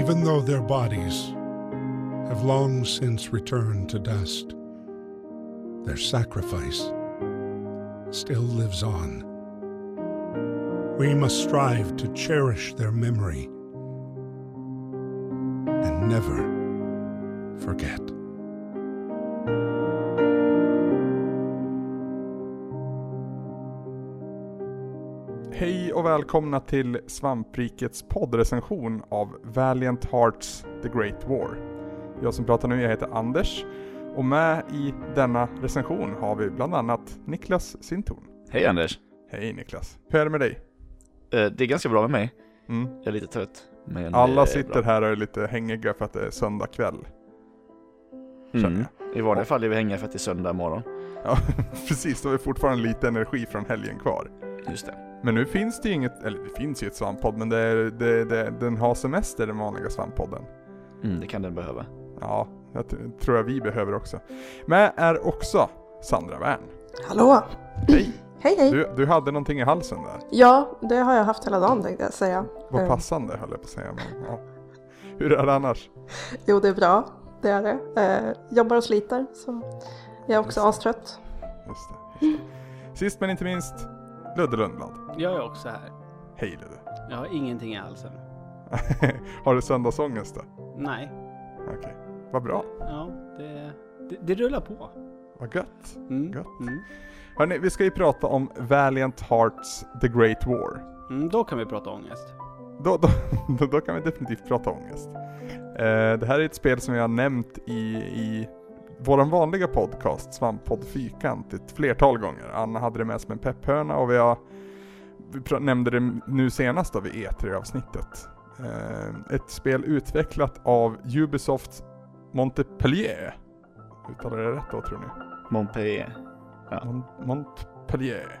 even though their bodies have long since returned to dust, their sacrifice still lives on. We must strive to cherish their memory and never forget. Välkomna till Svamprikets poddrecension av Valiant Hearts The Great War. Jag som pratar nu, jag heter Anders och med i denna recension har vi bland annat Niklas Sintorn. Hej Anders! Hej Niklas! Hur är det med dig? Eh, Det är ganska bra med mig. Mm. Jag är lite trött. Men Alla är sitter bra. här och är lite hängiga för att det är söndag kväll. Mm. I vanliga fall är vi hänga för att det är söndag morgon. Ja, precis. Då har vi fortfarande lite energi från helgen kvar. Just det. Men nu finns det ju inget, eller det finns ju ett svamppodd, men det är, det, det, den har semester den vanliga svamppodden. Mm, det kan den behöva. Ja, det tror jag vi behöver också. Men är också Sandra Wern. Hallå! Hej! Hej hej! Du, du hade någonting i halsen där. Ja, det har jag haft hela dagen tänkte jag säga. Vad Eh, passande höll jag på att säga. Men, ja. Hur är det annars? Jo, det är bra. Det är det. Eh, jobbar och sliter, så jag är också astrött. Just det, just det. Sist men inte minst, Ludde Lundblad. Jag är också här. Hej Ludde. Jag har ingenting i halsen. har du söndagsångest då? Nej. Okej, vad bra. Ja, det, det, det rullar på. Vad gött. Mm. Gött. Mm. Hörni, vi ska ju prata om Valiant Hearts The Great War. Mm, då kan vi prata ångest. Då, då, då, då kan vi definitivt prata ångest. Eh, det här är ett spel som jag har nämnt i, i våran vanliga podcast, Svamppodd Fyrkant, ett flertal gånger. Anna hade det med som en pepphörna och vi, har, vi nämnde det nu senast då vid E3-avsnittet. Eh, ett spel utvecklat av Ubisoft Montpellier. Uttalar jag det rätt då tror ni? Montpellier. Ja. Mon- Montpellier.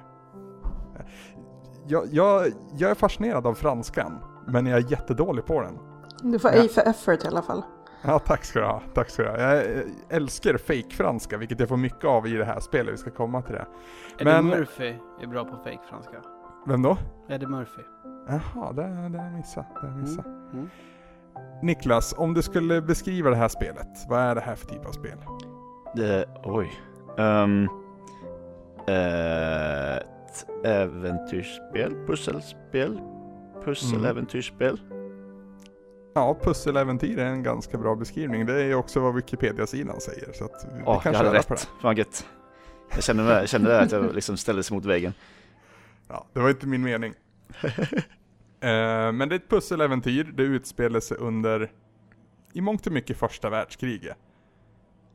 Jag, jag, jag är fascinerad av franskan, men jag är jättedålig på den. Du får Ja. A för effort i alla fall. Ja, tack ska du ha. Tack ska du ha. Jag eh, älskar fake-franska, vilket jag får mycket av i det här spelet. Vi ska komma till det. Eddie Men- Murphy är bra på fake franska. Vem då? Eddie Murphy. Jaha, det, det har jag missat. Det har jag missat. Mm. Niklas, om du skulle beskriva det här spelet, vad är det här för typ av spel? Det, oj. Um, ett äventyrsspel, pusselspel, pusseläventyrsspel. Ja, pusseläventyr är en ganska bra beskrivning. Det är också vad Wikipedia-sidan säger. Så att vi kan jag hade på rätt. Fan gött. Jag kände, mig, jag kände att jag liksom ställdes mot väggen. Ja, det var inte min mening. Eh, men det är ett pusseläventyr. Det utspelar sig under, i mångt och mycket, första världskriget.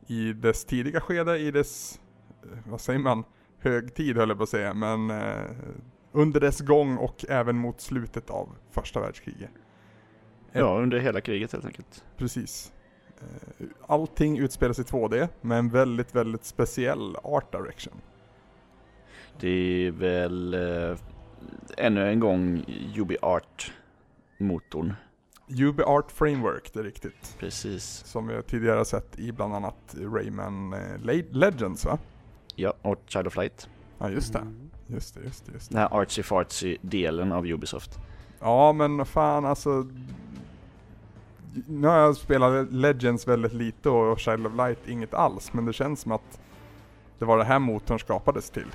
I dess tidiga skede, i dess, eh, vad säger man, högtid höll jag på att säga, men eh, under dess gång och även mot slutet av första världskriget. Ja, under hela kriget helt enkelt. Precis. Eh, Allting utspelas i 2D, med en väldigt, väldigt speciell art direction. Det är väl eh, ännu en gång UbiArt-motorn. UB Art Framework, det är riktigt. Precis. Som vi tidigare har sett i bland annat Rayman eh, Le- Legends va? Ja, och Child of Light. Ja just det, Mm. just det, just det, just det. Den här artsy-fartsy-delen av Ubisoft. Ja men fan alltså. Nu har jag spelat Legends väldigt lite och Child of Light inget alls, men det känns som att det var det här motorn skapades till.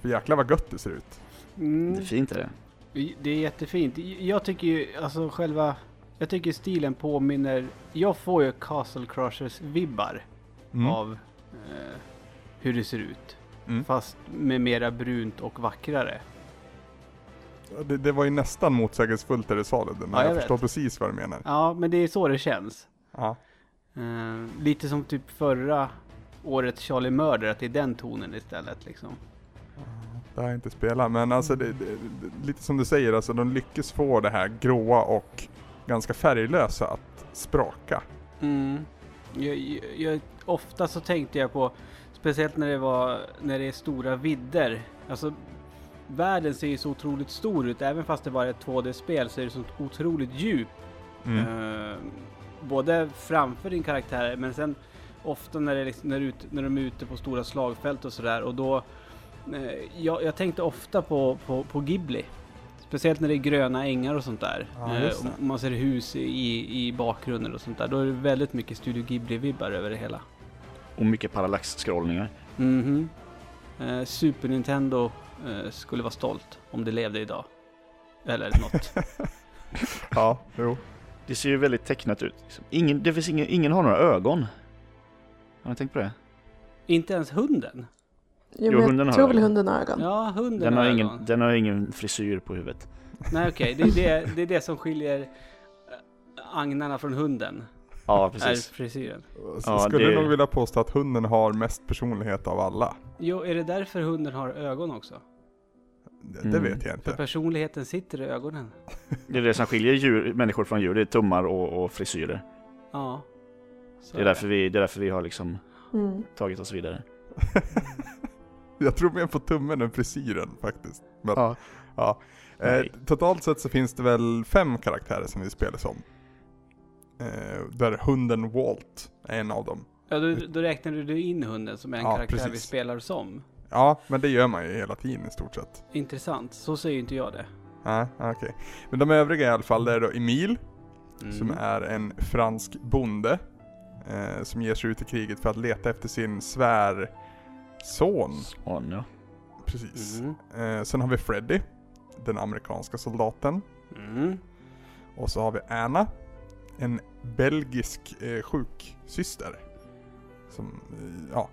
För jäklar vad gött det ser ut. Mm. Det är fint är det. Det är jättefint. Jag tycker ju, alltså själva, jag tycker stilen påminner, jag får ju Castle Crushers vibbar Mm. av eh, hur det ser ut. Mm. Fast med mera brunt och vackrare. Det, det var ju nästan motsägelsefullt det du sa det, men Ja, jag jag, vet. förstår precis vad du menar. Ja, men det är så det känns. Ja. Eh, lite som typ förra årets Charlie Murder, att det är den tonen istället liksom. Det har jag inte spelat, men alltså det, det, lite som du säger, alltså de lyckas få det här gråa och ganska färglösa att spraka. Mm. Jag, jag, jag, ofta så tänkte jag på, speciellt när det var, när det är stora vidder. Alltså, världen ser ju så otroligt stor ut, även fast det var ett 2D-spel så är det så otroligt djup. Eh, både framför din karaktär, men sen ofta när, det liksom, när, ut, när de är ute på stora slagfält och sådär. Och då, eh, jag, jag tänkte ofta på, på, på Ghibli. Speciellt när det är gröna ängar och sånt där. Ja, det. och man ser hus i, i bakgrunden och sånt där. Då är det väldigt mycket Studio Ghibli-vibbar över det hela. Och mycket parallax-scrollningar. Mhm. Eh, Super Nintendo skulle vara stolt om det levde idag. Eller något. Ja, jo. Det ser ju väldigt tecknat ut. liksom. Ingen, det finns ingen, ingen har några ögon. Har ni tänkt på det? Inte ens hunden. Jo, Jo, hunden jag har tror väl hunden har ögon. Ja, hunden Den har, har ingen, ögon. den har ingen frisyr på huvudet. Nej okej, det, är det, det är det som skiljer eh, agnarna från hunden. Ja, Är precis. frisyren. Så Ja, skulle det- nog vilja påstå att hunden har mest personlighet av alla. Jo, är det därför hunden har ögon också? Det, Mm. det vet jag För inte. personligheten sitter i ögonen. Det är det som skiljer djur, människor från djur. Det är tummar och, och frisyrer. Ja. Så Det är, därför vi, det är därför vi har liksom Mm. tagit oss vidare. Jag tror mer på tummen än frisyren faktiskt. Men, Ja. ja. Eh, Nej. totalt sett så finns det väl fem karaktärer som vi spelar som. Eh, där hunden Walt är en av dem. Ja, då, då räknar du in hunden som en Ja, karaktär vi precis. spelar som. Ja, men det gör man ju hela tiden i stort sett. Intressant, så säger ju inte jag det. Ja, okej. Men de övriga i alla fall, det är då Emil, Mm. som är en fransk bonde. Eh, som ger sig ut i kriget för att leta efter sin svärson. Åh, ja. Precis. Mm. Eh, sen har vi Freddy, den amerikanska soldaten. Mm. Och så har vi Anna, en belgisk eh, sjuksyster. Som, eh, ja,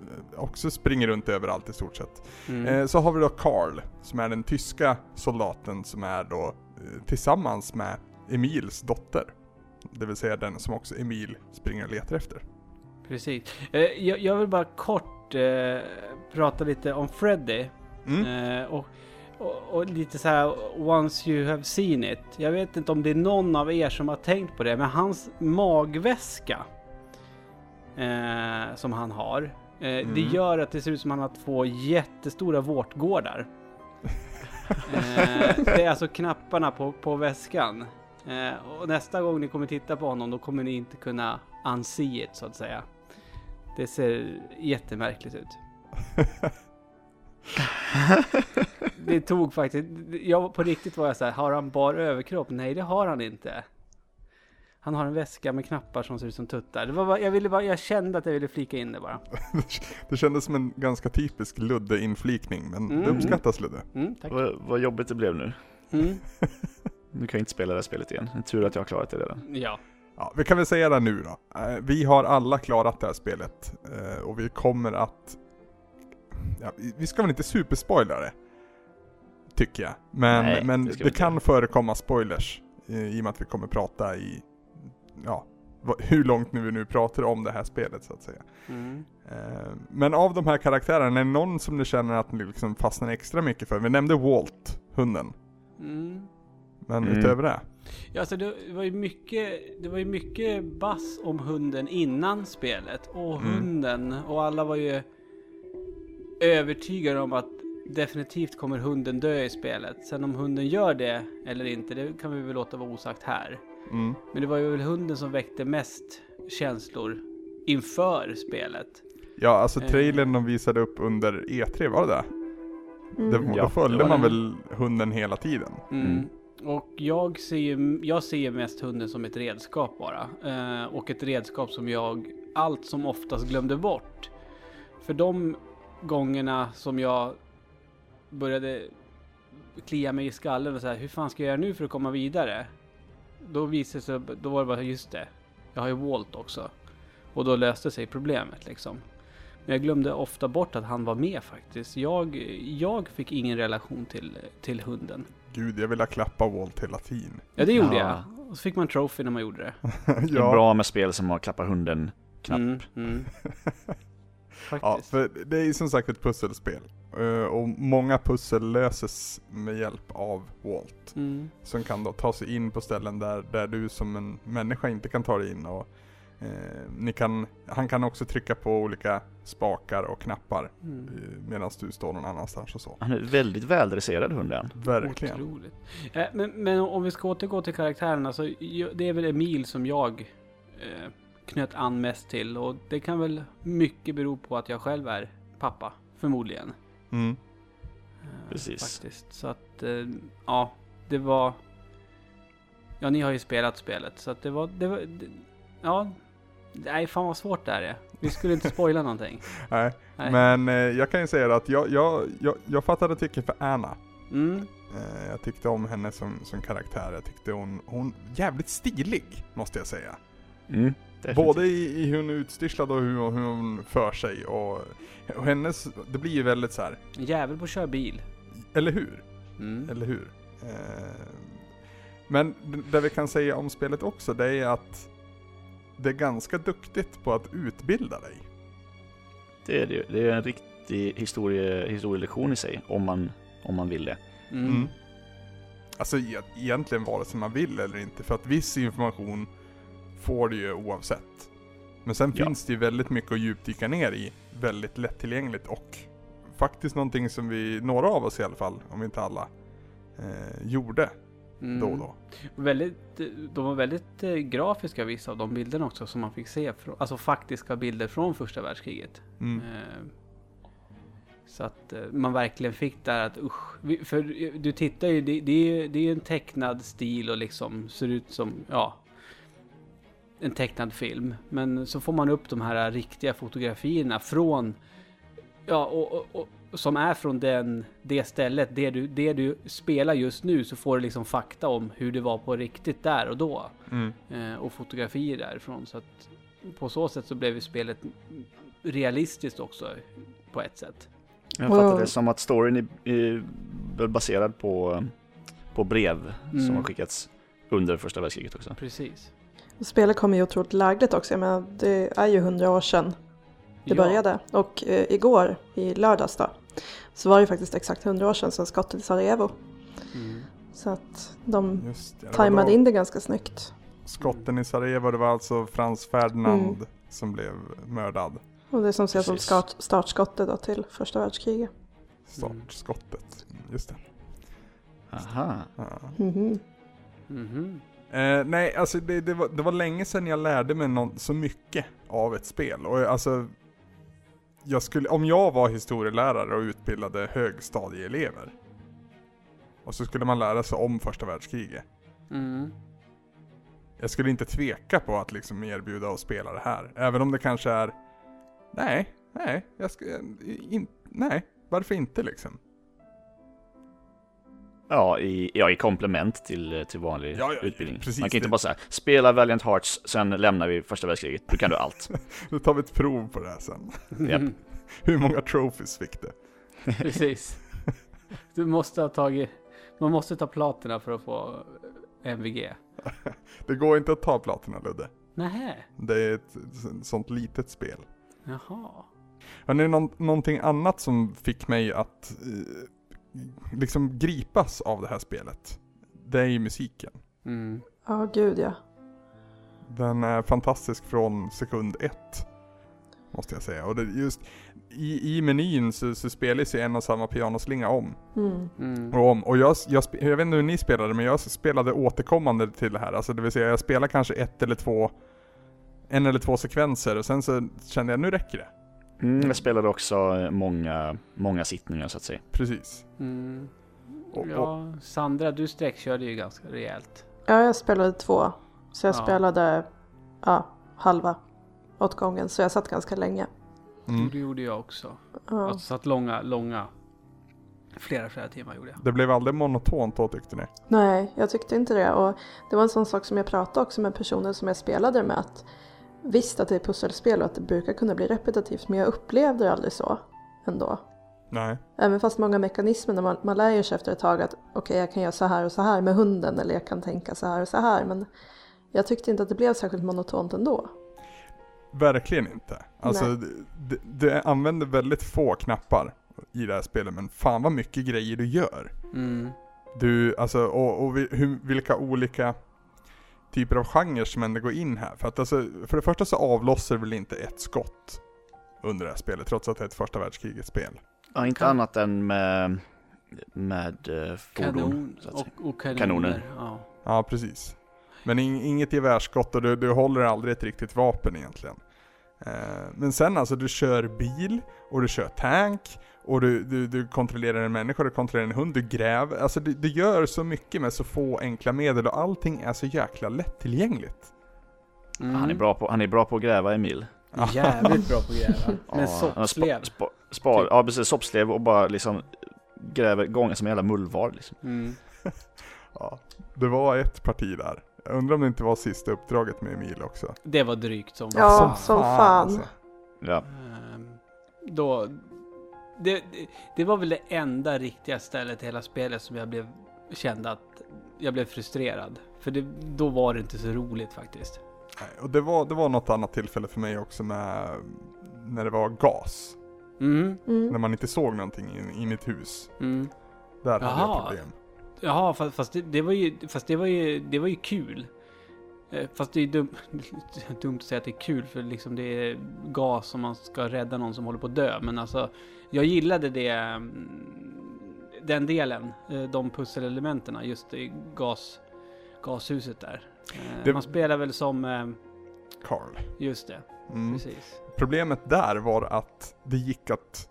eh, också springer runt överallt i stort sett. Mm. Eh, så har vi då Carl, som är den tyska soldaten som är då eh, tillsammans med Emils dotter. Det vill säga den som också Emil springer och letar efter. Precis. Eh, jag, jag vill bara kort eh, prata lite om Freddy. Mm. Och, och, och lite så här once you have seen it. Jag vet inte om det är någon av er som har tänkt på det, men hans magväska eh, som han har. Eh, Det Mm. gör att det ser ut som att han har två jättestora vårtgårdar. eh, det är alltså knapparna på, på väskan. Eh, och nästa gång ni kommer titta på honom då kommer ni inte kunna unsee it så att säga. Det ser jättemärkligt ut. Det tog faktiskt, jag på riktigt var jag så här, har han bara överkropp? Nej det har han inte. Han har en väska med knappar som ser ut som tuttar. Det var bara, jag, ville bara, jag kände att jag ville flika in det bara. det kändes som en ganska typisk Ludde-inflikning, men Mm. det uppskattas Ludde. Mm. Vad, vad jobbigt det blev nu. Mm, Nu kan jag inte spela det här spelet igen. Tur att jag har klarat det redan. ja. Ja, vi kan väl säga det nu då. Eh, Vi har alla klarat det här spelet eh, och vi kommer att... Ja, vi- ska väl inte superspoila det. Tycker jag. Men, Nej, men det det, kan förekomma spoilers. eh, I och med att vi kommer prata i... Ja, hur långt nu vi nu pratar om det här spelet så att säga. Mm. Eh, Men av de här karaktärerna, är det någon som ni känner att ni liksom fastnar extra mycket för? Vi nämnde Walt, hunden. Mm. Men Mm. utöver det? Ja, alltså det var ju mycket, det var ju mycket bass om hunden innan spelet. Och Mm. hunden. Och alla var ju övertygade om att definitivt kommer hunden dö i spelet. Sen om hunden gör det eller inte, det kan vi väl låta vara osagt här. Mm. Men det var ju väl hunden som väckte mest känslor inför spelet. Ja, alltså Eh. trailern de visade upp under E3, var det det? Mm. det Ja, då följde det var man det. väl hunden hela tiden? Mm. Mm. Och jag ser, ju, jag ser ju mest hunden som ett redskap bara. Eh, och ett redskap som jag allt som oftast glömde bort. För de gångerna som jag började klia mig i skallen och säga hur fan ska jag göra nu för att komma vidare? Då visade sig, då var det bara just det. Jag har ju Walt också. Och då löste sig problemet liksom. Men jag glömde ofta bort att han var med faktiskt. Jag, jag fick ingen relation till, till hunden. Gud, jag ville klappa Walt hela tiden. Ja det gjorde Ja. jag. Och så fick man trophy när man gjorde det. Det är ja, bra med spel som har klappa hunden-knapp. Mm, mm. Ja, för det är som sagt ett pusselspel. Eh, Och många pussel löses med hjälp av Walt. Mm. Som kan då ta sig in på ställen där, där du som en människa inte kan ta dig in. Och, eh, ni kan, han kan också trycka på olika spakar och knappar Mm. eh, medan du står någon annanstans och så. Han är väldigt väldresserad hunden. Verkligen. Otroligt. Eh, men, men om vi ska återgå till karaktärerna så det är väl Emil som jag eh, knöt an mest till. Och det kan väl mycket bero på att jag själv är pappa. Förmodligen. Mm. Eh, Precis. Faktiskt. Så att, eh, ja, det var... Ja, ni har ju spelat spelet. Så att det var... Det var det, ja, nej fan vad svårt det här är. Vi skulle inte spoila någonting. Nej. Nej. Men eh, jag kan ju säga att jag, jag, jag, jag fattade tycke för Anna. Mm, jag tyckte om henne som, som karaktär. Jag tyckte hon, hon jävligt stilig, måste jag säga. Mm, definitivt. Både i, i hur hon är utstyrslad och hur, hur hon för sig. Och, och hennes, det blir ju väldigt så här, en jävel på att köra bil. eller hur? Mm. Eller hur? Eh, men det vi kan säga om spelet också, det är att det är ganska duktigt på att utbilda dig. Det är det ju. Det är en riktig historie, historielektion i sig, om man, om man vill det. Mm. Alltså e- egentligen vare sig man vill eller inte, för att viss information får du ju oavsett. Men sen Ja. finns det ju väldigt mycket att djupdyka ner i, väldigt lättillgängligt och faktiskt någonting som vi, några av oss i alla fall, om inte alla, eh, gjorde Mm. då och då. Väldigt, de var väldigt eh, grafiska vissa av de bilderna också som man fick se. Från, alltså faktiska bilder från första världskriget. Mm. Eh, Så att eh, man verkligen fick där att usch. För eh, du tittar ju, det, det är ju det är en tecknad stil och liksom ser ut som, ja. En tecknad film. Men så får man upp de här riktiga fotografierna från, ja och, och, och som är från den, det stället, det du, det du spelar just nu så får du liksom fakta om hur det var på riktigt där och då. Mm. Eh, och fotografier därifrån. Så att på så sätt så blev ju spelet realistiskt också på ett sätt. Jag fattar det som att storyn är, baserad på, på brev som Mm. har skickats under första världskriget också. Precis. Spelet kommer ju otroligt lägligt också. Jag menar, det är ju hundra år sedan det började. Och eh, igår, i lördags då, så var det faktiskt exakt hundra år sedan som skottet i Sarajevo. Mm. Så att de det. tajmade då in det ganska snyggt. Skotten i Sarajevo, det var alltså Frans Ferdinand Mm. som blev mördad. Och det som ses som start, startskottet då till första världskriget. Startskottet. Mm, Just det. Aha. Ja. Mhm. Mhm. Eh, nej, alltså det, det, var, det var länge sedan jag lärde mig någon, så mycket av ett spel. Och alltså, jag skulle, om jag var historielärare och utbildade högstadieelever och så skulle man lära sig om första världskriget. Mm. Jag skulle inte tveka på att liksom erbjuda att spela det här. Även om det kanske är, nej, nej, jag ska, in, nej, varför inte liksom? Ja, i, ja, i komplement till, till vanlig Ja, ja, utbildning. precis, Man kan inte det- bara säga spela Valiant Hearts, sen lämnar vi första världskriget. Då kan du allt. Då tar vi ett prov på det här sen. Japp. Hur många trophies fick du? Precis. Du måste ha tagit, man måste ta platerna för att få MVG. Det går inte att ta platina Ludde. Nähä, Det är ett sånt litet spel. jaha. Är någon, någonting annat som fick mig att eh, liksom gripas av det här spelet. Det är ju musiken. Mm. Ja, gud ja. Den är fantastisk från sekund ett. Måste jag säga. Och det, just i, i menyn så, så spelas ju en och samma pianoslinga om Mm. Mm. och om. Och jag, jag, jag vet inte hur ni spelade men jag spelade återkommande till det här. Alltså det vill säga jag spelar kanske ett eller två en eller två sekvenser och sen så kände jag nu räcker det. Mm, jag spelade också många, många sittningar så att säga. Precis. Mm. Och, Ja, Sandra, du sträckkörde ju ganska rejält. Ja, jag spelade två. Så jag Ja. spelade ja, halva åt gången. Så jag satt ganska länge. mm. Det gjorde jag också. Ja. Alltså satt långa, långa, flera, flera timmar gjorde jag. Det blev aldrig monotont då tyckte ni? Nej, jag tyckte inte det. Och det var en sån sak som jag pratade också med personer som jag spelade med. Att visst att det är pusselspel och att det brukar kunna bli repetitivt. Men jag upplevde det aldrig så ändå. Nej. Även fast många mekanismer, när man, man lär sig efter ett tag att okej, jag kan göra så här och så här med hunden. Eller jag kan tänka så här och så här. Men jag tyckte inte att det blev särskilt monotont ändå. Verkligen inte. Alltså, det använder väldigt få knappar i det här spelet, men fan vad mycket grejer du gör. Mm. Du, alltså, och, och vi- hur, vilka olika typer av genrer som ändå går in här. För att alltså, för det första så avlossar väl inte ett skott under det här spelet, trots att det är ett första världskrigets spel. Ja, inte Kan- annat än med, med eh, fordon. Kanon så att säga. och, och kanoner. Kanoner. Ja. Ja, precis. Men in, inget gevärsskott och du, du håller aldrig ett riktigt vapen egentligen. Eh, men sen alltså, du kör bil och du kör tank och du, du, du kontrollerar en människa, du kontrollerar en hund, du gräver. Alltså du, du gör så mycket med så få enkla medel och allting är så jäkla lättillgängligt. Mm. Han, är bra på, han är bra på att gräva, Emil. Jävligt bra på att gräva. Med Ja, soppslev. Spa, spa, spar, ja, precis. Soppslev och bara liksom gräver gångar som en jävla mullvar. Liksom. Mm. Ja, det var ett parti där. Jag undrar om det inte var sista uppdraget med Emil också. Det var drygt som Ja, Som som fan, fan. alltså. Ja. Ehm, Då, det, det, det var väl det enda riktiga stället i hela spelet som jag blev, kände att jag blev frustrerad. För det, då var det inte så roligt faktiskt. Nej, Och det var, det var något annat tillfälle för mig också med när det var gas. Mm, När Mm. man inte såg någonting in, in i ett hus. mm. Där hade jag problem. Jaha, fast, fast, det, det var ju, fast det var ju, det var ju kul. Eh, Fast det är dum, dumt att säga att det är kul för liksom det är gas som man ska rädda någon som håller på att dö. Men alltså, jag gillade det, mm, den delen, eh, de pusselelementen, just gas, gashuset där. Eh, Det- Man spelar väl som, Carl. just det, Mm. precis. Problemet där var att det gick att,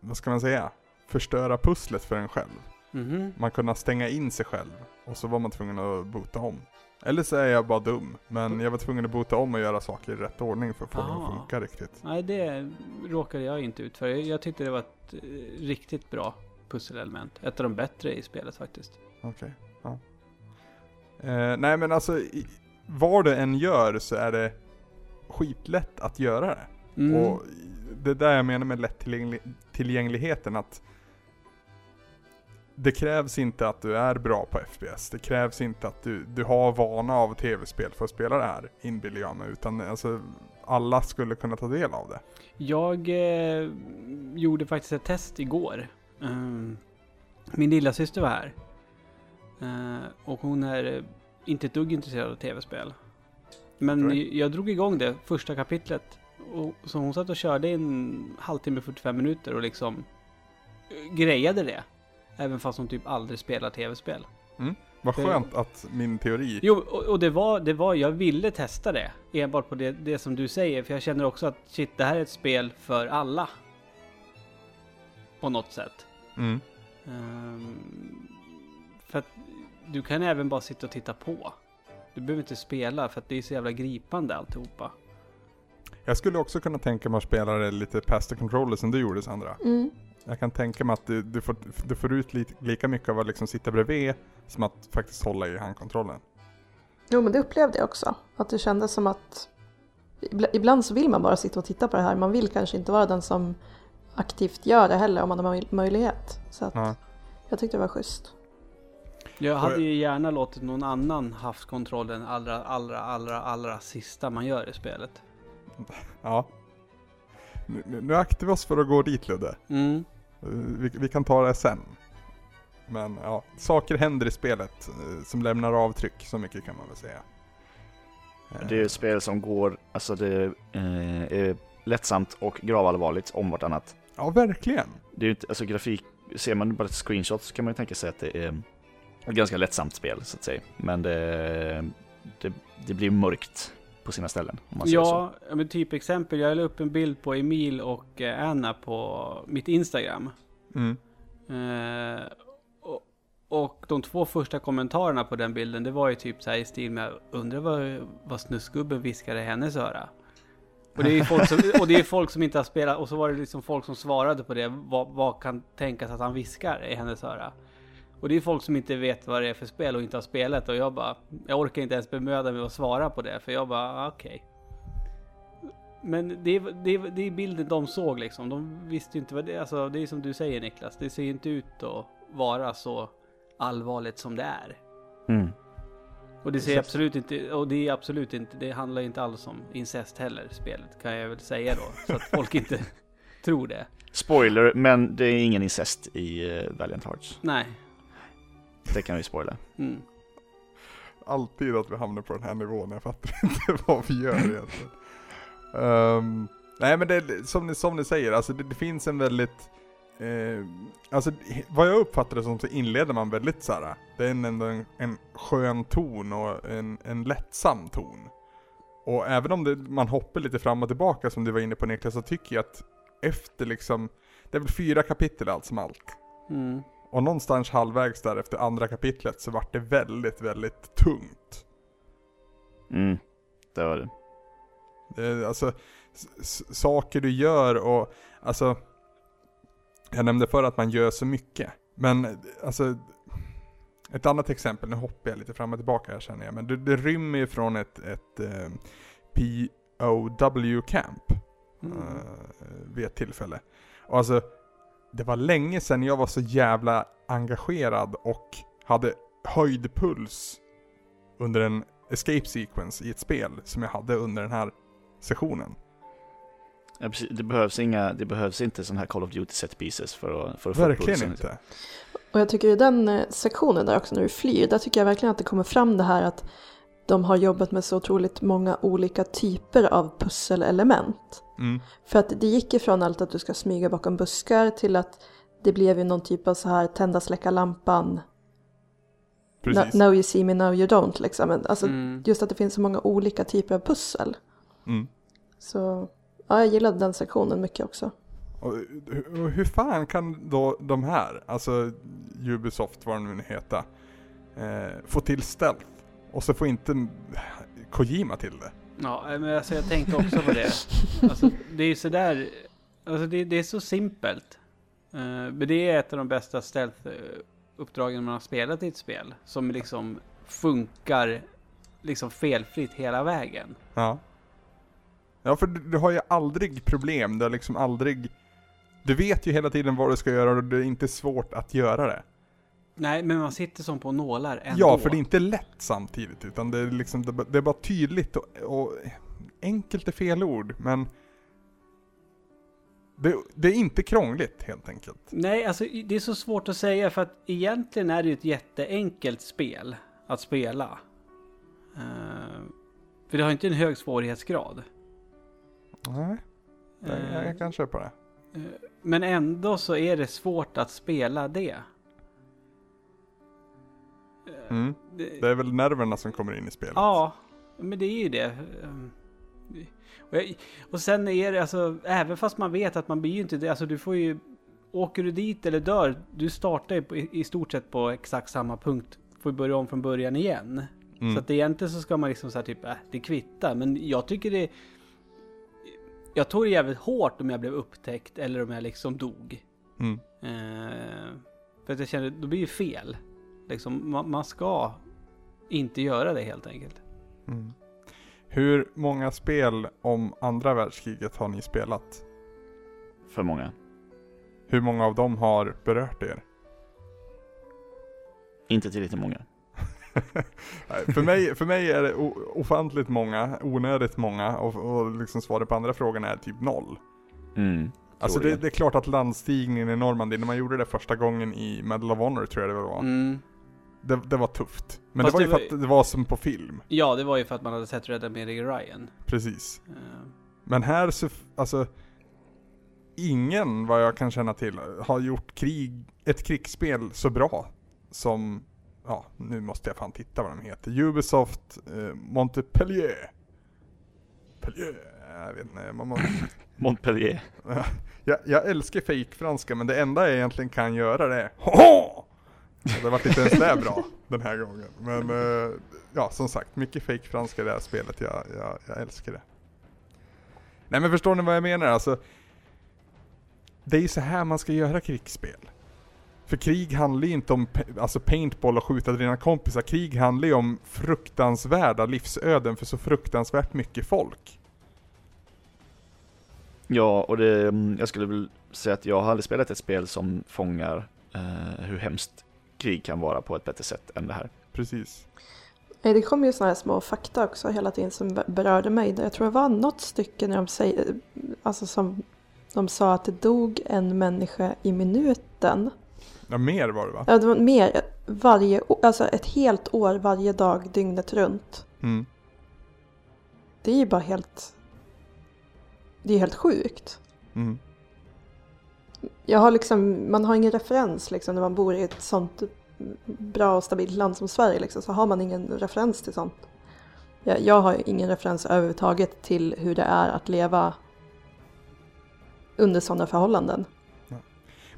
vad ska man säga, förstöra pusslet för en själv. Mhm. Man kunde stänga in sig själv och så var man tvungen att bota om. Eller så är jag bara dum, men jag var tvungen att bota om och göra saker i rätt ordning för att få det Ah. att funka riktigt. Nej, det råkade jag inte ut för. Jag, tyckte det var ett eh, riktigt bra pusselelement. Ett av de bättre i spelet faktiskt. Okej, ja. Eh, nej men alltså, i, vad det än gör så är det skitlätt att göra det. Mm. Och det är där jag menar med lättillgängligheten att det krävs inte att du är bra på FPS. Det krävs inte att du, du har vana av tv-spel för att spela det här, inbillar jag mig. Utan alltså, alla skulle kunna ta del av det. Jag eh, gjorde faktiskt ett test igår. Ehm, min lilla syster var här. Eh, och hon är eh, inte ett dugg intresserad av tv-spel. Men Okej. jag drog igång det första kapitlet. Och, så hon satt och körde i en halvtimme, 45 minuter och liksom eh, grejade det. Även fast hon typ aldrig spelar tv-spel. Vad Det- skönt att min teori... Jo, och, och det, var, det var, jag ville testa det. Enbart på det, det som du säger. För jag känner också att shit, det här är ett spel för alla. På något sätt. Mm. Ehm, för att du kan även bara sitta och titta på. Du behöver inte spela för att det är så jävla gripande alltihopa. Jag skulle också kunna tänka mig att spela det lite past the controller som du gjorde Sandra. Mm. Jag kan tänka mig att du, du, får, du får ut lika mycket av att liksom sitta bredvid som att faktiskt hålla i handkontrollen. Jo, men det upplevde jag också. Att det kändes som att ibla- ibland så vill man bara sitta och titta på det här. Man vill kanske inte vara den som aktivt gör det heller om man har möj- möjlighet. Så att Ja. jag tyckte det var schysst. Jag hade ju gärna låtit någon annan haft kontrollen allra, allra, allra, allra sista man gör i spelet. ja. Nu, nu- nu aktar vi oss för att gå dit Ludde. Mm. Eh, Vi, vi kan ta det sen. Men ja, saker händer i spelet eh, som lämnar avtryck, så mycket kan man väl säga. Eh, Det är ett spel som går, alltså det eh, är lättsamt och gravallvarligt om vartannat. Ja, verkligen. Det är ju inte, alltså grafik, ser man bara ett screenshot så kan man ju tänka sig att det är ett ganska lättsamt spel så att säga. Men det, det, det blir mörkt på sina ställen om man säger så. Ja, ja, men typ exempel. Jag la upp en bild på Emil och eh, Anna på mitt Instagram. Mm. Eh, och, och de två första kommentarerna på den bilden, det var ju typ så här i stil med undrar vad, vad snusgubben viskar i hennes öra. Och det är ju folk som, och det är folk som inte har spelat, och så var det liksom folk som svarade på det. Vad, vad kan tänkas att han viskar i hennes öra? Och det är folk som inte vet vad det är för spel och inte har spelat och jag bara, jag orkar inte ens bemöda mig att svara på det för jag bara, ah, okej. Men det är, det, det är bilden de såg liksom. De visste ju inte vad det är. Alltså, det är som du säger Niklas. Det ser ju inte ut att vara så allvarligt som det är. Mm. Och det ser absolut inte, och det är absolut inte, det handlar inte alls om incest heller, spelet kan jag väl säga då. Så att folk inte tror det. Spoiler, men det är ingen incest i uh, Valiant Hearts. Nej. Det kan vi spoila. Mm. Alltid att vi hamnar på den här nivån, jag fattar inte vad vi gör egentligen. Ehm, nej men det som ni, som ni säger, alltså det, det finns en väldigt eh, Alltså vad jag uppfattar det som så inleder man väldigt såhär Det är ändå en, en skön ton och en, en lättsam ton Och även om det, man hoppar lite fram och tillbaka som du var inne på Niklas, så tycker jag att efter liksom, det är väl fyra kapitel allt som allt. Mm. Och någonstans halvvägs där efter andra kapitlet så vart det väldigt, väldigt tungt. Mm, det var det. Det alltså, saker du gör och alltså, jag nämnde förr att man gör så mycket. Men alltså, ett annat exempel, nu hoppar jag lite fram och tillbaka här känner jag, men det, det rymmer ju från ett, ett eh, POW-camp Mm. eh, vid ett tillfälle. Och alltså, det var länge sedan jag var så jävla engagerad och hade höjd puls under en escape sequence i ett spel som jag hade under den här sessionen. Ja, precis. Det, behövs inga, det behövs inte sådana här Call of Duty set pieces för att, för att få Verkligen inte. Och jag tycker i den eh, sektionen där också när du flyr, där tycker jag verkligen att det kommer fram det här att de har jobbat med så otroligt många olika typer av pusselelement. Mm. För att det gick ifrån allt att du ska smyga bakom buskar till att det blev ju någon typ av så här tända släcka lampan, Precis. no, now you see me, now you don't liksom. Men Alltså Mm. just att det finns så många olika typer av pussel. Mm. Så ja, jag gillade den sektionen mycket också. Och hur fan kan då de här, alltså Ubisoft vad de nu heter, eh, få till stealth? Och så får inte Kojima till det. Ja, men alltså jag tänkte också på det. Alltså, det är ju sådär, alltså det, det är så simpelt. Eh, men det är ett av de bästa stealth-uppdragen man har spelat i ett spel. Som liksom funkar liksom felfritt hela vägen. Ja. Ja, för du, du har ju aldrig problem, du har liksom aldrig... Du vet ju hela tiden vad du ska göra och det är inte svårt att göra det. Nej, men man sitter som på nålar ändå. Ja, för det är inte lätt samtidigt, utan det är liksom, det, är bara tydligt och, och enkelt är fel ord, men det, det är inte krångligt helt enkelt. Nej, alltså det är så svårt att säga för att egentligen är det ju ett jätteenkelt spel att spela. Eh, för det har inte en hög svårighetsgrad. Nej, jag, jag, jag kan köpa det. Eh, Men ändå så är det svårt att spela det. Mm. Det- Det är väl nerverna som kommer in i spelet. Ja, men det är ju det. Ehm, Och, jag, och sen är det alltså, även fast man vet att man blir ju inte det, alltså du får ju, åker du dit eller dör, du startar ju på, i, i stort sett på exakt samma punkt, får ju börja om från början igen. Mm. Så att egentligen så ska man liksom så här typ, äh, det kvittar, men jag tycker det, jag tog det jävligt hårt om jag blev upptäckt eller om jag liksom dog. Mm. Eh, för att jag kände, då blir ju fel. Liksom, man, man ska inte göra det helt enkelt. Mm. Hur många spel om andra världskriget har ni spelat? För många. Hur många av dem har berört er? Inte tillräckligt många. För, mig, för mig är det ofantligt många, onödigt många och, och liksom svaret på andra frågan är typ noll. Mm, Alltså det, det är klart att landstigningen i Normandie, när man gjorde det första gången i Medal of Honor tror jag det var, Mm. Det, det var tufft. Men Fast det var ju det för att det var som på film, Ja, det var ju för att man hade sett Rädda med Ryan. precis. Eh, Men här så, alltså Ingen vad jag kan känna till har gjort krig, ett krigsspel så bra som, ja nu måste jag fan titta vad de heter. Ubisoft eh, Montpellier. Pellier, jag vet inte, man må, Montpellier. jag, jag älskar fake-franska men det enda jag egentligen kan göra det är! Det vart inte ens det bra den här gången. Men eh, ja, som sagt, mycket fake-franska i det här spelet. Jag, jag, jag älskar det. Nej men förstår ni vad jag menar? Alltså, det är ju så här man ska göra krigsspel. För krig handlar ju inte om alltså paintball och skjuta dina kompisar. Krig handlar ju om fruktansvärda livsöden för så fruktansvärt mycket folk. Ja, och det, mm, jag skulle väl säga att jag har aldrig spelat ett spel som fångar eh, hur hemskt krig kan vara på ett bättre sätt än det här. Precis. Det kom ju sådana här små fakta också hela tiden som be- berörde mig. Jag tror det var något stycke när de säger, alltså som de sa att det dog en människa i minuten. Ja, mer var det va? Ja, det var mer varje år, alltså ett helt år varje dag dygnet runt. Mm. Det är ju bara helt, det är helt sjukt. Mm. Jag har liksom, man har ingen referens liksom när man bor i ett sånt bra och stabilt land som Sverige liksom, så har man ingen referens till sånt. jag, jag har ingen referens överhuvudtaget till hur det är att leva under sådana förhållanden.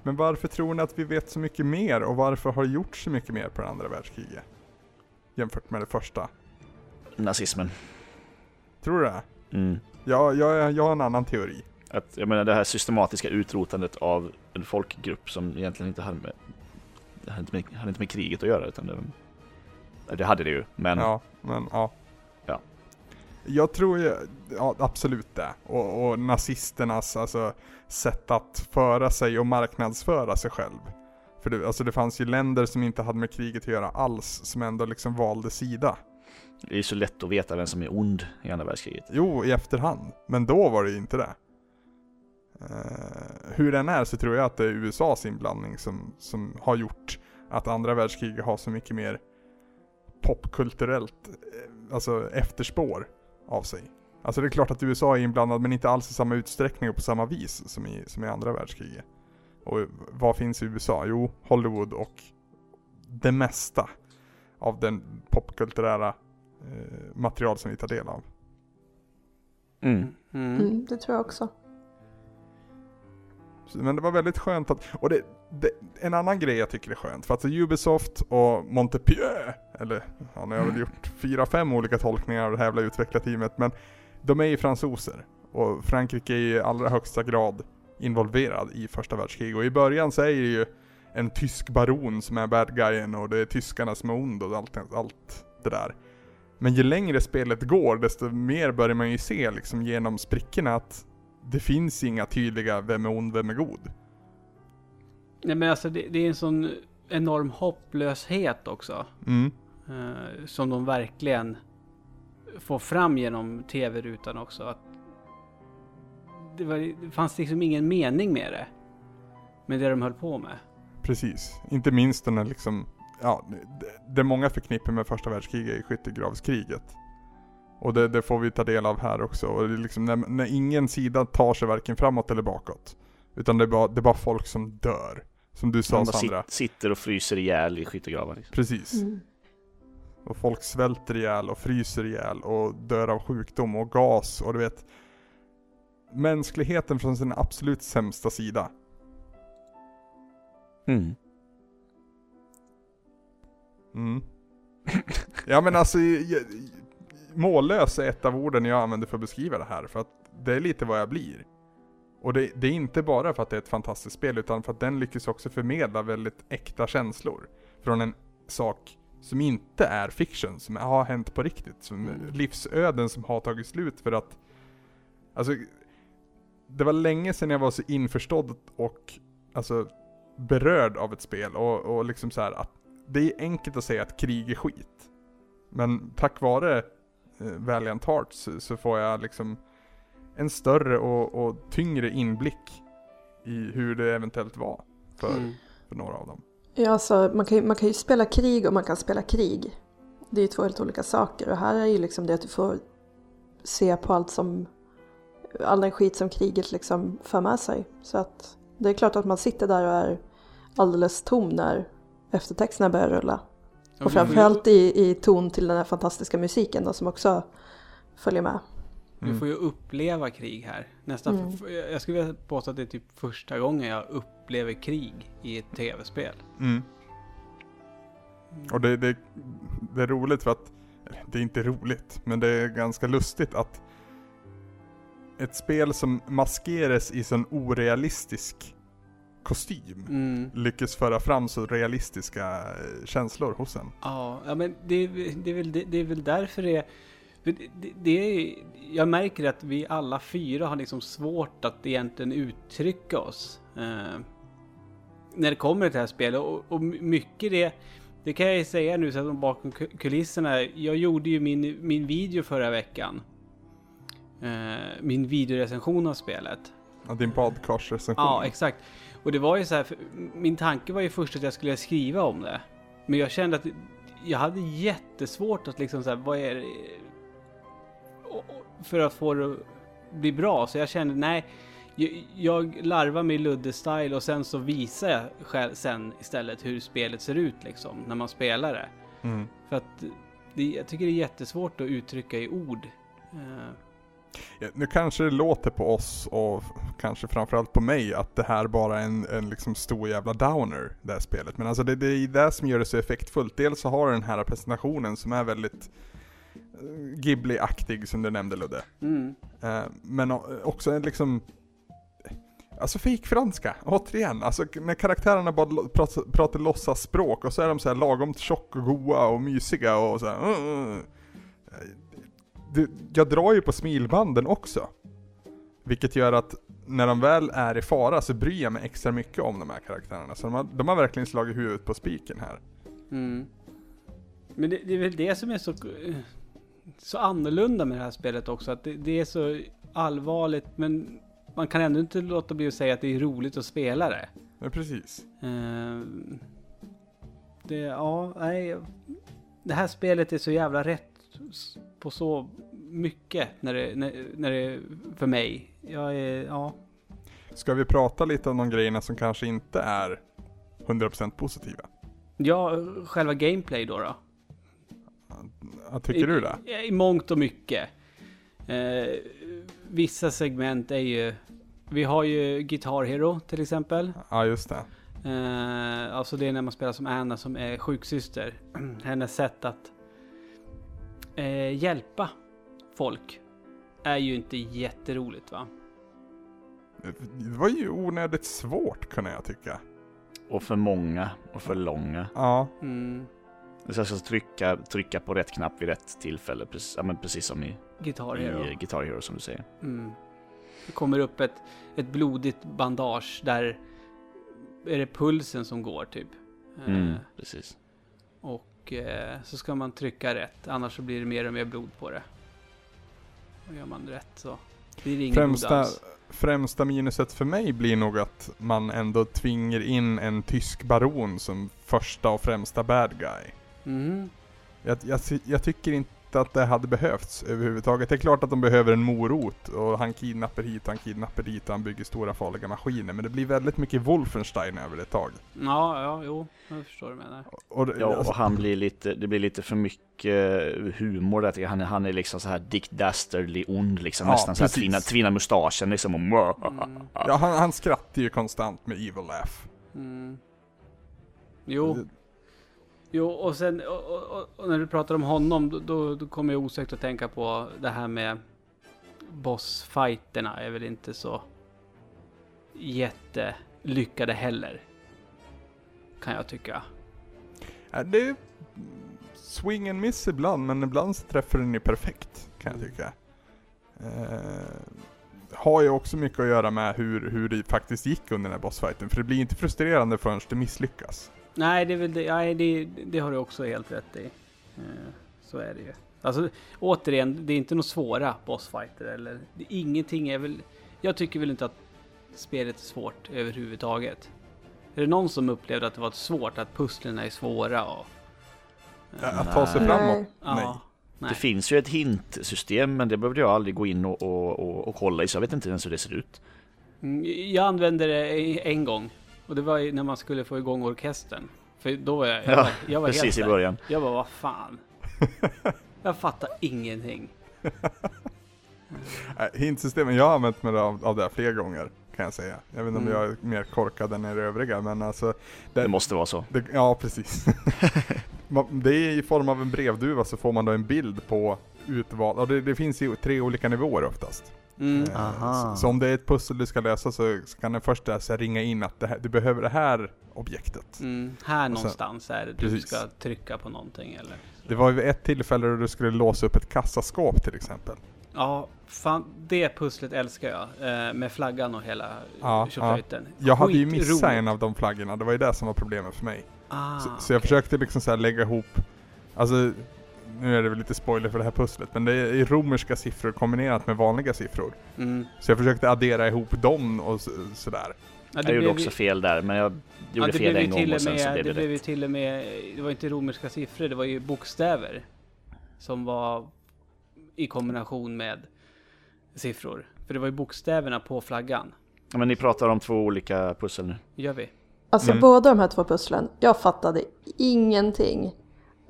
Men varför tror ni att vi vet så mycket mer och varför har det gjorts så mycket mer på det andra världskriget? Jämfört med det första. Nazismen. Tror du det? Mm. Ja, jag, jag har en annan teori. Att, jag menar det här systematiska utrotandet av en folkgrupp som egentligen inte hade med, hade inte med, hade inte med kriget att göra. Utan det, det hade det ju, men Ja, men ja. Ja. Jag tror ju, ja absolut det. Och, och nazisternas alltså, sätt att föra sig och marknadsföra sig själv. För det, alltså, det fanns ju länder som inte hade med kriget att göra alls, som ändå liksom valde sida. det är ju så lätt att veta vem som är ond i andra världskriget. Jo, i efterhand. Men då var det ju inte det. Eh, hur den är så tror jag att det är USAs inblandning som, som har gjort att andra världskriget har så mycket mer popkulturellt eh, alltså efterspår av sig. Alltså det är klart att USA är inblandad men inte alls i samma utsträckning och på samma vis som i, som i andra världskriget. Och vad finns i USA? Jo, Hollywood och det mesta av den popkulturära eh, material som vi tar del av. Mm. Mm. Mm, det tror jag också. Men det var väldigt skönt att, och det, det, en annan grej jag tycker är skönt, för att så Ubisoft och Montepie, eller ja, nu har jag väl gjort fyra, fem olika tolkningar av det här jävla utvecklarteamet, men de är ju fransoser. Och Frankrike är i allra högsta grad involverad i första världskriget. Och i början så är det ju en tysk baron som är bad guyen och det är tyskarna som är ond och allt, allt det där. Men ju längre spelet går, desto mer börjar man ju se liksom genom sprickorna att det finns inga tydliga vem är ond, vem är god. Nej men alltså det, det är en sån enorm hopplöshet också. Mm. eh, som de verkligen får fram genom tv-rutan också. Att det, var, det fanns liksom ingen mening med det. Med det de höll på med. Precis. Inte minst den här liksom, ja, det, det många förknippar med första världskriget är skyttegravskriget. Och det, det får vi ta del av här också. Och det är liksom när, när ingen sida tar sig varken framåt eller bakåt. Utan det är bara, det är bara folk som dör. Som du sa Sandra. sit, sitter och fryser ihjäl i skyttegravar. Liksom. Precis. Mm. Och folk svälter ihjäl och fryser ihjäl och dör av sjukdom och gas och du vet. Mänskligheten från sin absolut sämsta sida. Mm. Mm. ja men alltså, jag- mållös är ett av orden jag använder för att beskriva det här. För att det är lite vad jag blir. Och det, det är inte bara för att det är ett fantastiskt spel, utan för att den lyckas också förmedla väldigt äkta känslor. Från en sak som inte är fiction, som har hänt på riktigt. Som livsöden som har tagit slut för att... Alltså, det var länge sedan jag var så införstådd och alltså, berörd av ett spel. Och, och liksom så här att det är enkelt att säga att krig är skit. Men tack vare Valiant Hearts så, så får jag liksom en större och, och tyngre inblick i hur det eventuellt var för, Mm. för några av dem. Ja, alltså, man, kan, ju- man kan ju spela krig och man kan spela krig. Det är ju två helt olika saker. Och här är ju liksom det att du får se på allt som, all den skit som kriget liksom för med sig. Så att det är klart att man sitter där och är alldeles tom när eftertexterna börjar rulla. Och framförallt i, i ton till den här fantastiska musiken då, som också följer med. Du Mm. får ju uppleva krig här. Nästan, Mm. jag skulle vilja påstå att det är typ första gången jag upplever krig i ett tv-spel. Mm. Och det, det, det är roligt för att, det är inte roligt, men det är ganska lustigt att ett spel som maskeras i sån orealistisk kostym Mm. lyckas föra fram så realistiska eh, känslor hos en. Ja, ja men det, är- det, är väl, det, det är väl därför det, för det, det, är... Jag märker att vi alla fyra har liksom svårt att egentligen uttrycka oss. Eh, när det kommer till det här spelet. Och, och mycket det... Det kan jag ju säga nu så att bakom ku- kulisserna. Jag gjorde ju min, min video förra veckan. Eh, min videorecension av spelet. Ja, din podcastrecension. Ja, exakt. Och det var ju så här, min tanke var ju först att jag skulle skriva om det. Men jag kände att jag hade jättesvårt att liksom så här, vad är det? För att få det att bli bra. Så jag kände, nej. Jag, larvar mig Ludde-style och sen så visar jag själv sen istället hur spelet ser ut liksom, när man spelar det. Mm. För att det, jag tycker det är jättesvårt att uttrycka i ord. Eh, nu kanske det låter på oss och kanske framförallt på mig att det här bara är en, en liksom stor jävla downer, det här spelet. Men alltså det, det är det som gör det så effektfullt. Dels så har den här presentationen som är väldigt eh, Ghibli-aktig som du nämnde Ludde. mm. Eh, men också en liksom Alltså fikfranska, återigen. Alltså när karaktärerna bara pratar, pratar låtsasspråk och så är de så här lagom tjock och goa och mysiga och så här. "Mm, mm." Det, jag drar ju på smilbanden också. Vilket gör att när de väl är i fara så bryr jag mig extra mycket om de här karaktärerna. Så de har, de har verkligen slagit huvudet på spiken här. Mm. Men det, det är väl det som är så, så annorlunda med det här spelet också. Att det, det är så allvarligt men man kan ändå inte låta bli att säga att det är roligt att spela det. Ja, precis. Eh, det, ja, nej. Det här spelet är så jävla rätt på så mycket när det, när, när det för mig. Jag är, ja. Ska vi prata lite om de grejerna som kanske inte är 100% positiva? Ja, själva gameplay då då. Ja, tycker du det? I, I mångt och mycket. Eh, vissa segment är ju... Vi har ju Guitar Hero till exempel. Ja, just det. Eh, alltså det är när man spelar som Anna som är sjuksyster. Hennes sätt att eh, hjälpa folk är ju inte jätteroligt va? Det var ju onödigt svårt kunde jag tycka. Och för många och för långa. Ja, Mm. Så jag ska trycka, trycka på rätt knapp vid rätt tillfälle, precis, ja, men precis som i, Guitar i Hero. eh, Guitar Hero som du säger. Mm. Det kommer upp ett, ett blodigt bandage där är det pulsen som går typ. Eh, Mm, precis. Och eh, så ska man trycka rätt, annars så blir det mer och mer blod på det. Och gör man rätt så blir det blod främsta, alls. främsta minuset för mig blir nog att man ändå tvingar in en tysk baron som första och främsta bad guy. Mhm. Jag, jag, jag tycker inte att det hade behövts överhuvudtaget. Det är klart att de behöver en morot och han kidnappar hit och han kidnappar dit och han bygger stora farliga maskiner. Men det blir väldigt mycket Wolfenstein över det ett tag. Ja, ja, jo, jag förstår vad du menar. Och, det- Ja, och han blir lite, det blir lite för mycket humor där. tycker jag. Han, är- han är liksom så här Dick Dastardly ond liksom. Ja, nästan så här precis. tvinna, tvinna mustaschen liksom och Mm. ja, han, han skrattar ju konstant med evil laugh. Mm. Jo, jo och sen och, och, och, när du pratar om honom då, då, då kommer jag osökt att tänka på det här med bossfighterna är väl inte så jättelyckade heller. Kan jag tycka. Ja, det är swing and miss ibland, men ibland så träffar den ju perfekt, kan jag tycka. Eh, har ju också mycket att göra med hur, hur det faktiskt gick under den här bossfighten, för det blir inte frustrerande förrän det misslyckas. Nej, det, är väl det, nej det, det har du också helt rätt i. Eh, Så är det ju. Alltså återigen, det är inte några svåra bossfighter eller det, ingenting är väl... Jag tycker väl inte att spelet är svårt överhuvudtaget. Är det någon som upplevde att det var svårt, att pusslen är svåra och... Eh, Att ta sig Nej. framåt, Ja, nej. nej. Det finns ju ett hintsystem, men det behövde jag aldrig gå in och, och, och, och kolla i, så jag vet inte ens hur det ser ut. Mm, Jag använde det en gång. Och det var ju när man skulle få igång orkestern. För då var jag, jag, Ja, var, jag var Precis helt i där. början. Jag bara, vad fan. Jag fattar ingenting. Hintsystemen, jag har använt mig av, av det här flera gånger, kan jag säga. Jag vet inte om Mm. jag är mer korkad än er övriga, men alltså... Det måste vara så. Det, ja, precis. Det är i form av en brevduva så får man då en bild på utval, och det, det finns ju tre olika nivåer oftast. Mm. Eh. Så, så om det är ett pussel du ska lösa så, så kan den först där så här ringa in att det här, du behöver det här objektet. Mm, här sen- någonstans är det du Precis. ska trycka på någonting eller? Det var ju ett tillfälle då du skulle låsa upp ett kassaskåp till exempel. Ja, fan det pusslet älskar jag. Eh, med flaggan och hela Ja, tjoflöjten. Jag hade ju missat en av de flaggorna, det var ju det som var problemet för mig. Ah, Så, så jag okej. försökte liksom så här lägga ihop, alltså nu är det väl lite spoiler för det här pusslet, men det är romerska siffror kombinerat med vanliga siffror. Mm. Så jag försökte addera ihop dem och så, sådär. Ja, Jag gjorde också fel där, men jag gjorde det fel blev ju en gång till och sen med, så blev det det blev ju rätt. till och med, det var inte romerska siffror, det var ju bokstäver. Som var i kombination med siffror. För det var ju bokstäverna på flaggan. Ja, Men ni pratar om två olika pussel nu. Gör vi? Alltså Mm. båda de här två pusslen, jag fattade ingenting.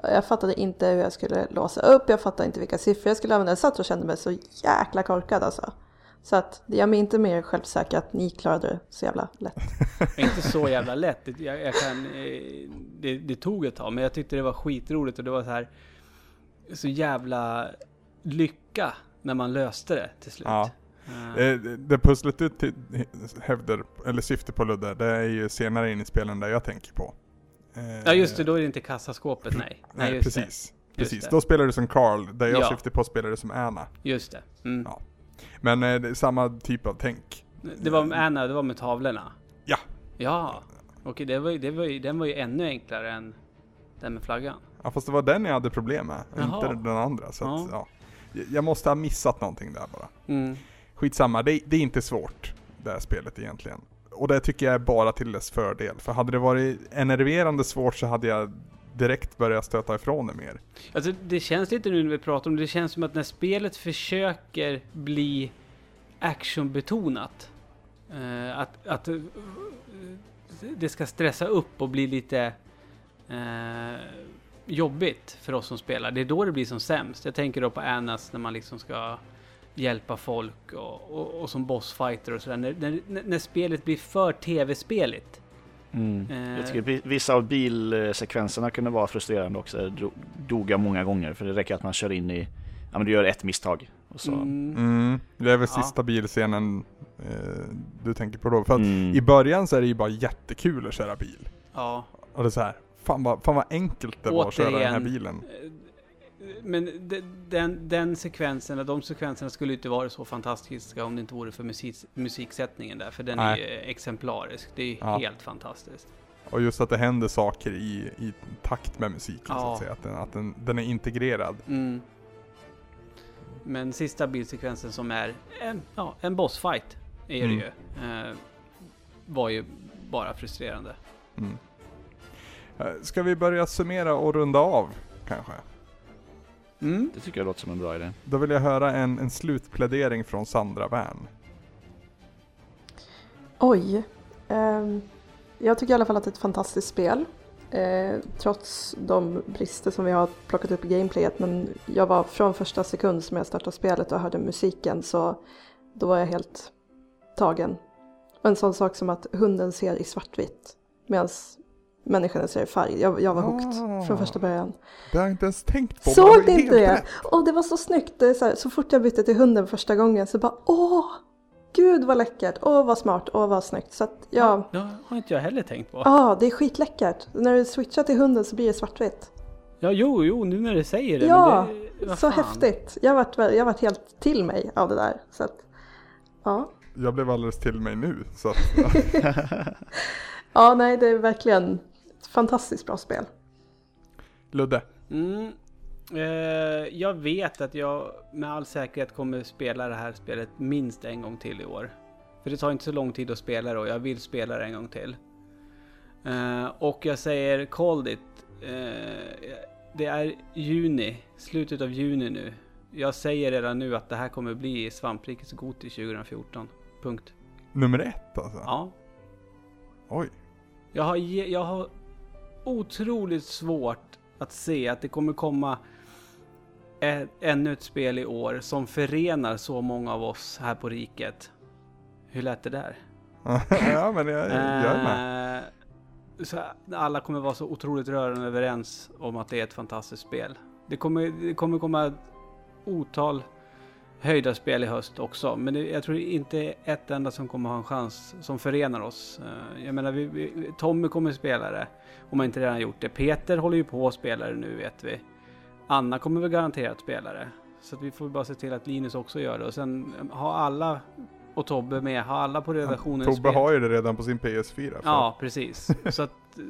Jag fattade inte hur jag skulle låsa upp, jag fattade inte vilka siffror jag skulle använda. Jag satt och kände mig så jäkla korkad alltså. Så att det gör mig inte mer självsäker att ni klarade det så jävla lätt. Inte så jävla lätt. Det- Jag, jag kan, eh, det, det tog ett tag, men jag tyckte det var skitroligt och det var så här så jävla lycka när man löste det till slut. Ja. Eh, Det pusslet du hävdar, eller syftar på Ludde, det är ju senare in i spelen där jag tänker på. Eh, Ja just det, då är det inte kassaskåpet, nej. Nej, Nej, just precis. Precis, det. då spelar du som Carl, där jag Ja. syftar på spelar du som Anna. det. Just det. Mm. Ja. Men eh, det är samma typ av tänk. Det var med Anna, det var med tavlorna? Ja. Ja. Okej, det var, ju- det var, ju- den var ju ännu enklare än den med flaggan. Ja fast det var den jag hade problem med, Jaha. inte den andra. Så att, ja. Jag måste ha missat någonting där bara. Mm. Skitsamma, det, det är inte svårt det här spelet egentligen. Och det tycker jag är bara till dess fördel. För hade det varit enerverande svårt så hade jag direkt börjat stöta ifrån det mer. Alltså det känns lite nu när vi pratar om det, det känns som att när spelet försöker bli actionbetonat. Eh, att, att eh, det ska stressa upp och bli lite eh, jobbigt för oss som spelar. Det är då det blir som sämst. Jag tänker då på Annas när man liksom ska hjälpa folk och, och, och som bossfighter och sådär. När, när, när spelet blir för tv-speligt. Mm. Eh. Jag tycker vi- vissa av bilsekvenserna kunde vara frustrerande också. Jag dog jag många gånger för det räcker att man kör in i, ja men du gör ett misstag. Och så. Mm. Mm, det är väl Ja. sista bilscenen eh, du tänker på då. För att Mm. i början så är det ju bara jättekul att köra bil. Ja. Och det är så här, fan vad, fan vad enkelt det var att köra den här Återigen. bilen. Men de- den, den sekvensen, de sekvenserna skulle inte vara så fantastiska om det inte vore för musik, musiksättningen där. För den Nej. är exemplarisk. Det är Ja. helt fantastiskt. Och just att det händer saker i, i takt med musiken så Ja. att säga. Att, den, att den, den är integrerad. Mm. Men sista bildsekvensen som är en, ja, en bossfight är Mm. det ju. Eh, var ju bara frustrerande. Mm. Eh, Ska vi börja summera och runda av kanske? Mm. Det tycker jag låter som en bra idé. Då vill jag höra en, en slutplädering från Sandra Wern. Oj. Ehm, jag tycker i alla fall att det är ett fantastiskt spel. Eh, trots de brister som vi har plockat upp i gameplayet. Men jag var från första sekund som jag startade spelet och hörde musiken så då var jag helt tagen. Och en sån sak som att hunden ser i svartvitt medan människan ser i färg. Jag, jag var hooked Ah. från första början. Det har jag inte ens tänkt på. Såg du inte det? rätt. Och det var så snyggt. Det är så, här, så fort jag bytte till hunden första gången så bara åh, gud vad läckert, åh vad smart, åh vad snyggt. Så att ja, Det har inte jag heller tänkt på. ja det är skitläckert. När du switchar till hunden så blir det svartvitt. Ja, jo, jo, nu när du säger det. Ja, men det, Så häftigt. Jag varit, jag varit helt till mig av det där. Så att, ja. Jag blev alldeles till mig nu. Så att, ja, nej det är verkligen fantastiskt bra spel. Ludde. Mm. Eh, jag vet att jag med all säkerhet kommer spela det här spelet minst en gång till i år. För det tar inte så lång tid att spela det och jag vill spela det en gång till. Eh, och jag säger called it. Eh, det är juni, slutet av juni nu. Jag säger redan nu att det här kommer bli Svamprikets Goti 2014. Punkt. Nummer ett alltså. Ja. Oj. Jag har, ge- jag har otroligt svårt att se att det kommer komma ännu ett spel i år som förenar så många av oss här på riket. Hur lät det där? ja men jag, jag är med. Eh, så alla kommer vara så otroligt rörande överens om att det är ett fantastiskt spel. Det kommer, det kommer komma otal höjda spel i höst också. Men det, jag tror inte ett enda som kommer ha en chans som förenar oss. Eh, Jag menar, vi, vi, Tommy kommer spela det. Om man inte redan gjort det. Peter håller ju på att spela det nu vet vi. Anna kommer väl garanterat spela det. Så vi får bara se till att Linus också gör det. Och sen eh, ha alla och Tobbe med. Ha alla på redaktionen Tobbe spel. har ju det redan på sin PS4. så- Ja, precis. Så att... eh,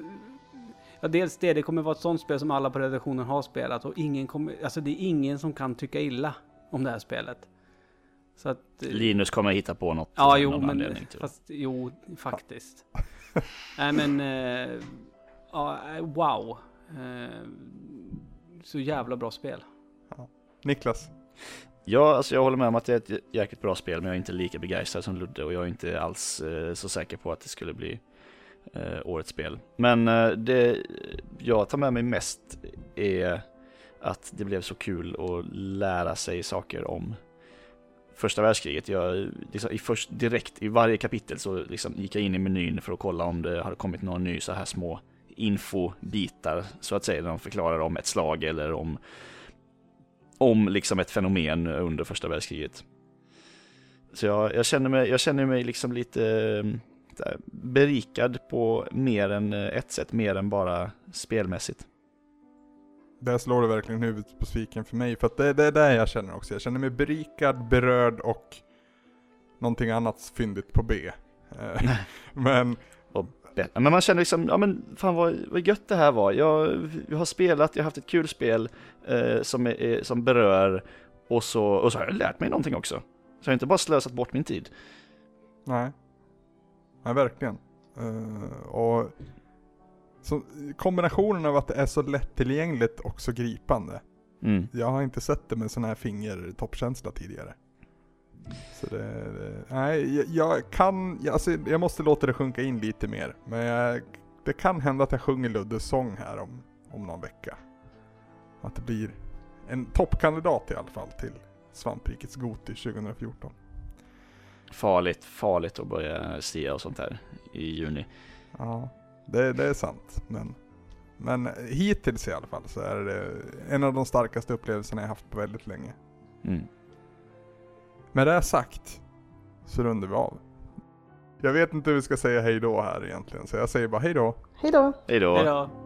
Ja, dels det. Det kommer vara ett sånt spel som alla på redaktionen har spelat och ingen kommer... Alltså det är ingen som kan tycka illa om det här spelet. Så att... eh, Linus kommer hitta på något. Ja, jo, men... det. Fast, jo, faktiskt. Nej, men... eh, Ja, eh, wow. Eh, Så jävla bra spel. Niklas. Ja, alltså jag håller med om att det är ett jä- jäkligt bra spel, men jag är inte lika begeistrad som Ludde och jag är inte alls eh, så säker på att det skulle bli eh, årets spel. Men det jag tar med mig mest är att det blev så kul att lära sig saker om första världskriget. Jag, liksom, i först, direkt i varje kapitel så liksom gick jag in i menyn för att kolla om det hade kommit några ny så här små infobitar så att säga. Där de förklarar om ett slag eller om, om liksom ett fenomen under första världskriget. Så jag, jag känner mig, jag känner mig liksom lite mm, där, berikad på mer än ett sätt, mer än bara spelmässigt. Där slår det verkligen huvudet på spiken för mig, för att det, det är det jag känner också. Jag känner mig berikad, berörd och någonting annat fyndigt på B. Eh, men Men man känner liksom, ja men fan vad, vad gött det här var. Jag, jag har spelat, jag har haft ett kul spel eh, som, är, som berör och så, och så har jag lärt mig någonting också. Så jag har inte bara slösat bort min tid. nej. Nej, verkligen. Eh, och så, kombinationen av att det är så lättillgängligt och så gripande. Mm. Jag har inte sett det med sån här fingertoppkänsla tidigare. Så det, det nej, jag, jag kan, jag, alltså, jag måste låta det sjunka in lite mer. Men jag, det kan hända att jag sjunger Luddes sång här om, om någon vecka. Att det blir en toppkandidat i alla fall till Svamprikets Goti 2014. Farligt, farligt att börja sia och sånt här i juni. Ja, det, det är sant. Men, men hittills i alla fall så är det en av de starkaste upplevelserna jag haft på väldigt länge. Mm. Med det sagt så rundar vi av. Jag vet inte hur vi ska säga hej då här egentligen, så jag säger bara hej då. Hej då! Hej då! Hej då.